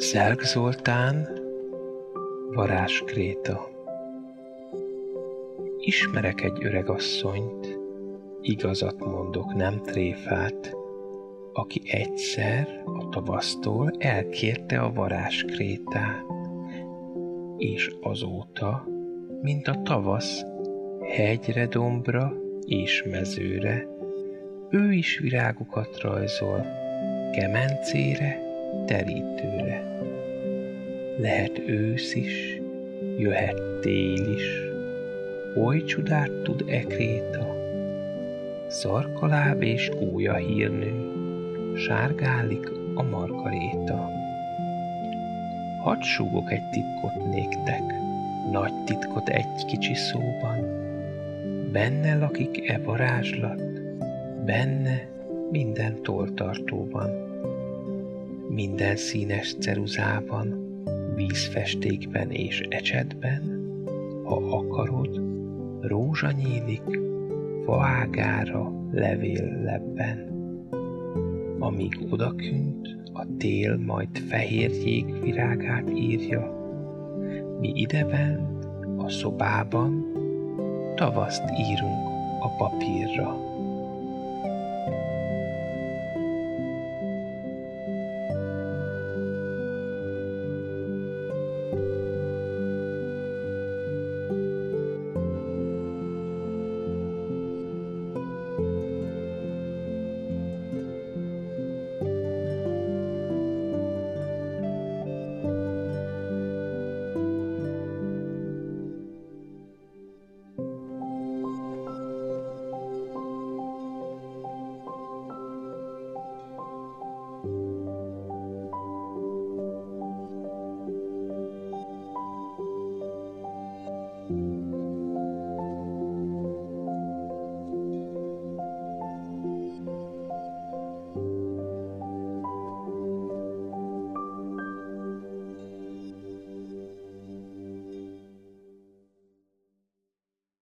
Szelk Zoltán, Varázs Kréta. Ismerek egy öregasszonyt, igazat mondok, nem tréfát, aki egyszer a tavasztól elkérte a varázskrétát, és azóta, mint a tavasz, hegyre, dombra és mezőre, ő is virágokat rajzol, kemencére, terítőre. Lehet ősz is, jöhet tél is, oly csodát tud e kréta. Szarkaláb és gólya hírnő, sárgálik a margaréta. Hadd súgok egy titkot néktek, nagy titkot egy kicsi szóban, benne lakik e varázslat, benne minden toltartóban, minden színes ceruzában, vízfestékben és ecsetben, ha akarod, rózsa nyílik, faágára levél lebben. Amíg odakünt, a tél majd fehér jég virágát írja, mi ideben, a szobában, tavaszt írunk a papírra.